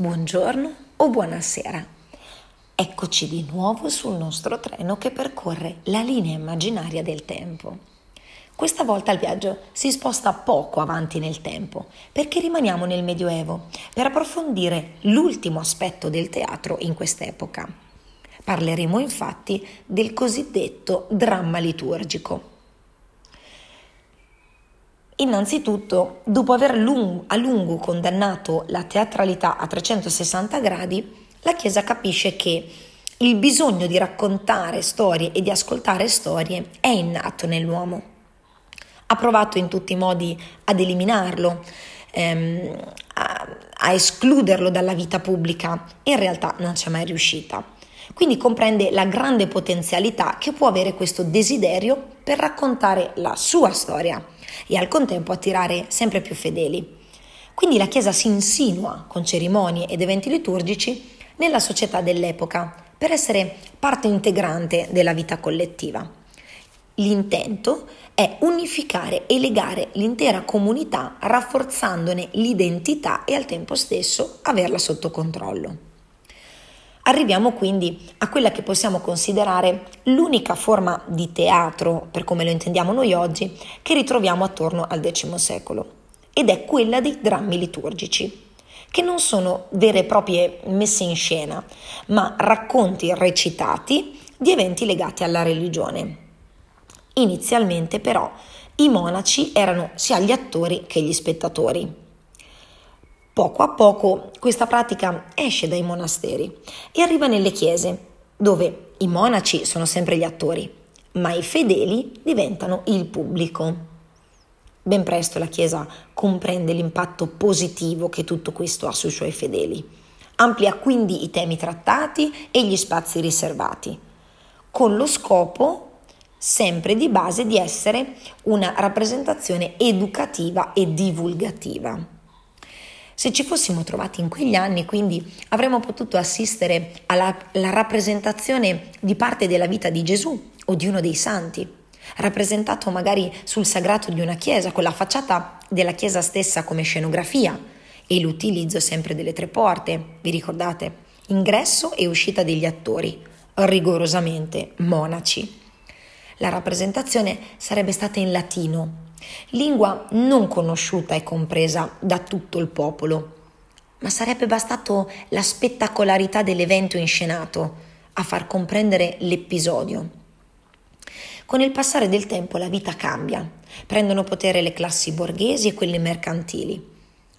buongiorno o buonasera. Eccoci di nuovo sul nostro treno che percorre la linea immaginaria del tempo. Questa volta il viaggio si sposta poco avanti nel tempo perché rimaniamo nel Medioevo per approfondire l'ultimo aspetto del teatro in quest'epoca. Parleremo infatti del cosiddetto dramma liturgico. Innanzitutto, dopo aver a lungo condannato la teatralità a 360 gradi, la Chiesa capisce che il bisogno di raccontare storie e di ascoltare storie è innato nell'uomo. Ha provato in tutti i modi ad eliminarlo, ehm, a, a escluderlo dalla vita pubblica, in realtà non c'è mai riuscita. Quindi comprende la grande potenzialità che può avere questo desiderio per raccontare la sua storia e al contempo attirare sempre più fedeli. Quindi la Chiesa si insinua con cerimonie ed eventi liturgici nella società dell'epoca per essere parte integrante della vita collettiva. L'intento è unificare e legare l'intera comunità rafforzandone l'identità e al tempo stesso averla sotto controllo. Arriviamo quindi a quella che possiamo considerare l'unica forma di teatro, per come lo intendiamo noi oggi, che ritroviamo attorno al X secolo, ed è quella dei drammi liturgici, che non sono vere e proprie messe in scena, ma racconti recitati di eventi legati alla religione. Inizialmente però i monaci erano sia gli attori che gli spettatori. Poco a poco questa pratica esce dai monasteri e arriva nelle chiese, dove i monaci sono sempre gli attori, ma i fedeli diventano il pubblico. Ben presto la Chiesa comprende l'impatto positivo che tutto questo ha sui suoi fedeli. Amplia quindi i temi trattati e gli spazi riservati, con lo scopo sempre di base di essere una rappresentazione educativa e divulgativa. Se ci fossimo trovati in quegli anni, quindi avremmo potuto assistere alla, rappresentazione di parte della vita di Gesù o di uno dei santi, rappresentato magari sul sagrato di una chiesa, con la facciata della chiesa stessa come scenografia e l'utilizzo sempre delle tre porte, vi ricordate? Ingresso e uscita degli attori, rigorosamente monaci. La rappresentazione sarebbe stata in latino, lingua non conosciuta e compresa da tutto il popolo, ma sarebbe bastato la spettacolarità dell'evento inscenato a far comprendere l'episodio. Con il passare del tempo la vita cambia, prendono potere le classi borghesi e quelle mercantili.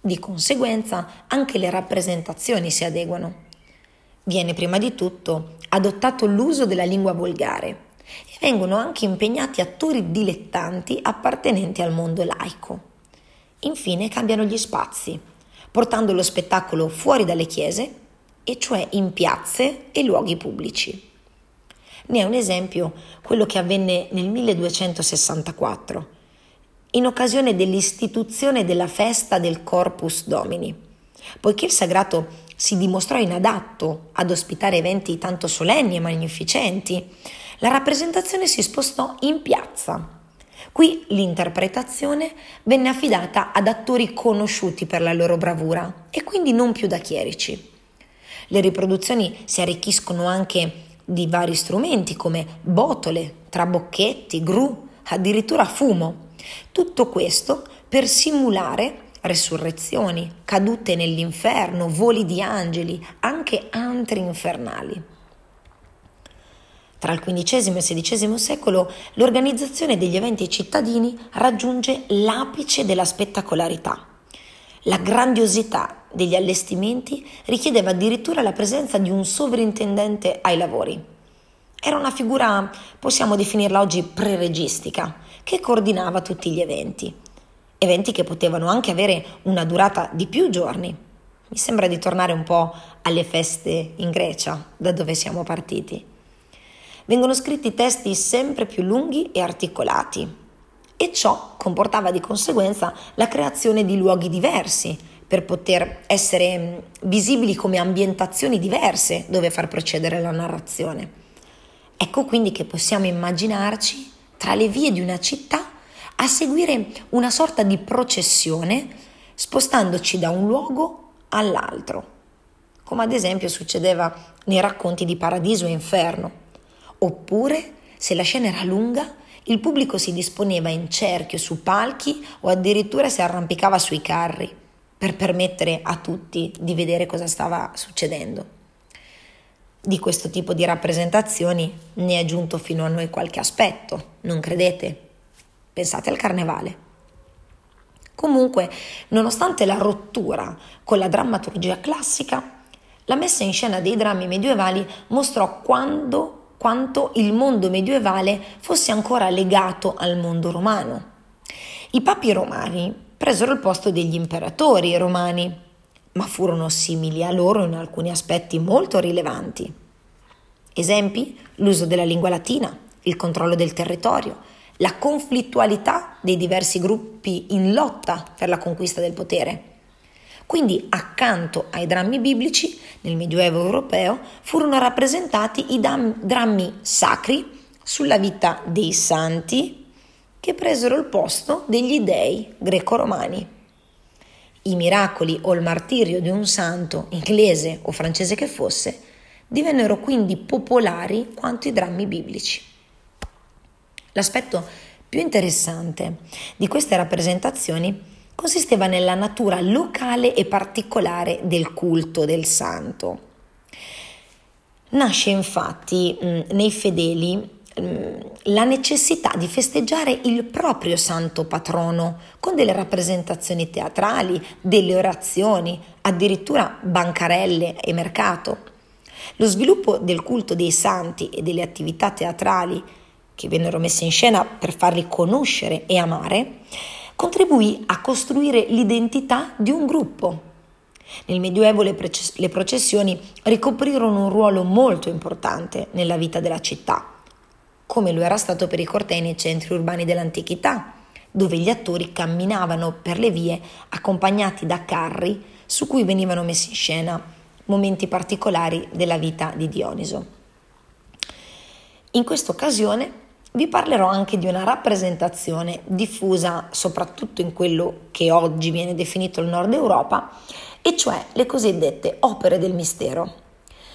Di conseguenza anche le rappresentazioni si adeguano. Viene prima di tutto adottato l'uso della lingua volgare, e vengono anche impegnati attori dilettanti appartenenti al mondo laico. Infine cambiano gli spazi, portando lo spettacolo fuori dalle chiese, e cioè in piazze e luoghi pubblici. Ne è un esempio quello che avvenne nel 1264, in occasione dell'istituzione della festa del Corpus Domini, poiché il sagrato si dimostrò inadatto ad ospitare eventi tanto solenni e magnificenti, la rappresentazione si spostò in piazza. Qui l'interpretazione venne affidata ad attori conosciuti per la loro bravura e quindi non più da chierici. Le riproduzioni si arricchiscono anche di vari strumenti come botole, trabocchetti, gru, addirittura fumo. Tutto questo per simulare resurrezioni, cadute nell'inferno, voli di angeli, anche antri infernali. Tra il XV e il XVI secolo l'organizzazione degli eventi cittadini raggiunge l'apice della spettacolarità. La grandiosità degli allestimenti richiedeva addirittura la presenza di un sovrintendente ai lavori. Era una figura, possiamo definirla oggi, preregistica, che coordinava tutti gli eventi. Eventi che potevano anche avere una durata di più giorni. Mi sembra di tornare un po' alle feste in Grecia, da dove siamo partiti vengono scritti testi sempre più lunghi e articolati e ciò comportava di conseguenza la creazione di luoghi diversi per poter essere mm, visibili come ambientazioni diverse dove far procedere la narrazione. Ecco quindi che possiamo immaginarci tra le vie di una città a seguire una sorta di processione spostandoci da un luogo all'altro. come ad esempio succedeva nei racconti di Paradiso e Inferno. Oppure, se la scena era lunga, il pubblico si disponeva in cerchio su palchi o addirittura si arrampicava sui carri per permettere a tutti di vedere cosa stava succedendo. Di questo tipo di rappresentazioni ne è giunto fino a noi qualche aspetto, non credete? Pensate al carnevale. Comunque, nonostante la rottura con la drammaturgia classica, la messa in scena dei drammi medievali mostrò quando quanto il mondo medievale fosse ancora legato al mondo romano. I papi romani presero il posto degli imperatori romani, ma furono simili a loro in alcuni aspetti molto rilevanti. Esempi? L'uso della lingua latina, il controllo del territorio, la conflittualità dei diversi gruppi in lotta per la conquista del potere. Quindi accanto ai drammi biblici, nel Medioevo europeo, furono rappresentati i drammi sacri sulla vita dei santi che presero il posto degli dei greco-romani. I miracoli o il martirio di un santo, inglese o francese che fosse, divennero quindi popolari quanto i drammi biblici. L'aspetto più interessante di queste rappresentazioni consisteva nella natura locale e particolare del culto del santo. Nasce infatti mh, nei fedeli mh, la necessità di festeggiare il proprio santo patrono con delle rappresentazioni teatrali, delle orazioni, addirittura bancarelle e mercato. Lo sviluppo del culto dei santi e delle attività teatrali che vennero messe in scena per farli conoscere e amare contribuì a costruire l'identità di un gruppo. Nel Medioevo le, preces- le processioni ricoprirono un ruolo molto importante nella vita della città, come lo era stato per i cortei nei centri urbani dell'antichità, dove gli attori camminavano per le vie accompagnati da carri su cui venivano messi in scena momenti particolari della vita di Dioniso. In questa occasione vi parlerò anche di una rappresentazione diffusa soprattutto in quello che oggi viene definito il nord Europa, e cioè le cosiddette opere del mistero.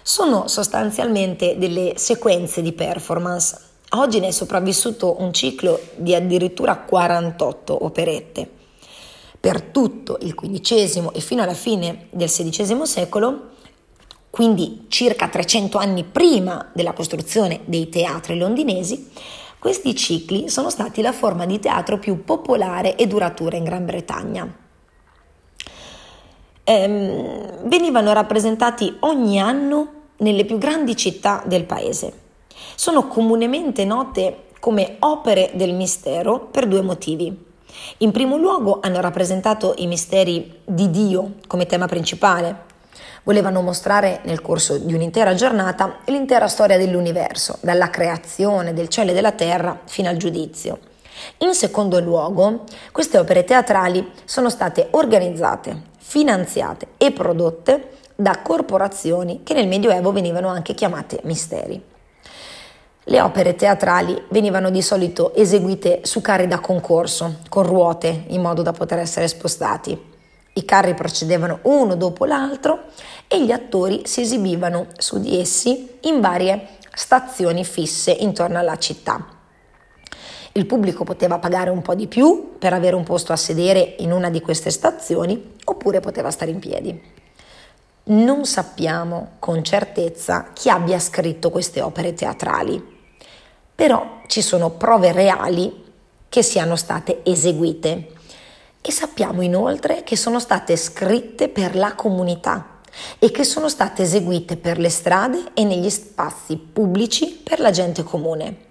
Sono sostanzialmente delle sequenze di performance. Oggi ne è sopravvissuto un ciclo di addirittura 48 operette. Per tutto il XV e fino alla fine del XVI secolo, quindi circa 300 anni prima della costruzione dei teatri londinesi, questi cicli sono stati la forma di teatro più popolare e duratura in Gran Bretagna. Ehm, venivano rappresentati ogni anno nelle più grandi città del paese. Sono comunemente note come opere del mistero per due motivi. In primo luogo hanno rappresentato i misteri di Dio come tema principale, Volevano mostrare nel corso di un'intera giornata l'intera storia dell'universo, dalla creazione del cielo e della terra fino al giudizio. In secondo luogo, queste opere teatrali sono state organizzate, finanziate e prodotte da corporazioni che nel Medioevo venivano anche chiamate misteri. Le opere teatrali venivano di solito eseguite su carri da concorso, con ruote, in modo da poter essere spostati. I carri procedevano uno dopo l'altro e gli attori si esibivano su di essi in varie stazioni fisse intorno alla città. Il pubblico poteva pagare un po' di più per avere un posto a sedere in una di queste stazioni oppure poteva stare in piedi. Non sappiamo con certezza chi abbia scritto queste opere teatrali, però ci sono prove reali che siano state eseguite e sappiamo inoltre che sono state scritte per la comunità e che sono state eseguite per le strade e negli spazi pubblici per la gente comune.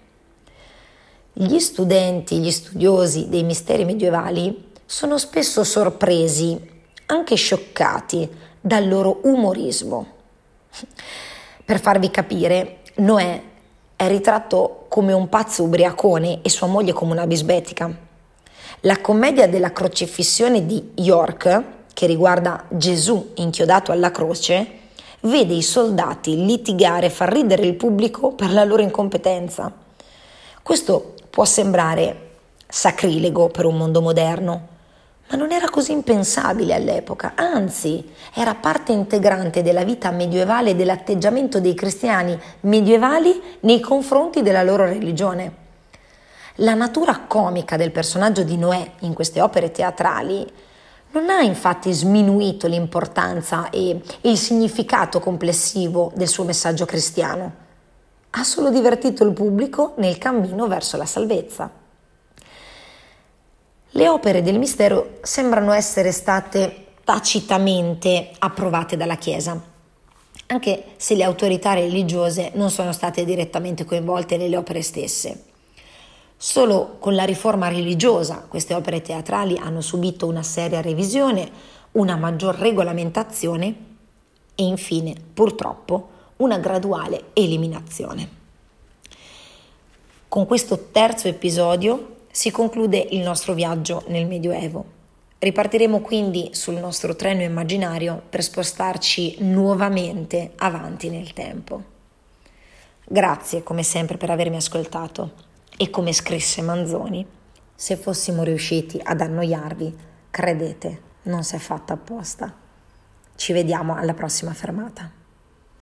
Gli studenti, gli studiosi dei misteri medievali sono spesso sorpresi, anche scioccati dal loro umorismo. Per farvi capire, Noè è ritratto come un pazzo ubriacone e sua moglie come una bisbetica. La commedia della crocifissione di York, che riguarda Gesù inchiodato alla croce, vede i soldati litigare e far ridere il pubblico per la loro incompetenza. Questo può sembrare sacrilego per un mondo moderno, Ma non era così impensabile all'epoca, anzi era parte integrante della vita medievale e dell'atteggiamento dei cristiani medievali nei confronti della loro religione. La natura comica del personaggio di Noè in queste opere teatrali non ha infatti sminuito l'importanza e il significato complessivo del suo messaggio cristiano, ha solo divertito il pubblico nel cammino verso la salvezza. Le opere del mistero sembrano essere state tacitamente approvate dalla Chiesa, anche se le autorità religiose non sono state direttamente coinvolte nelle opere stesse. Solo con la riforma religiosa queste opere teatrali hanno subito una seria revisione, una maggior regolamentazione e infine, purtroppo, una graduale eliminazione. Con questo terzo episodio si conclude il nostro viaggio nel Medioevo. Ripartiremo quindi sul nostro treno immaginario per spostarci nuovamente avanti nel tempo. Grazie come sempre per avermi ascoltato e come scrisse Manzoni, se fossimo riusciti ad annoiarvi, credete, non si è fatta apposta. Ci vediamo alla prossima fermata.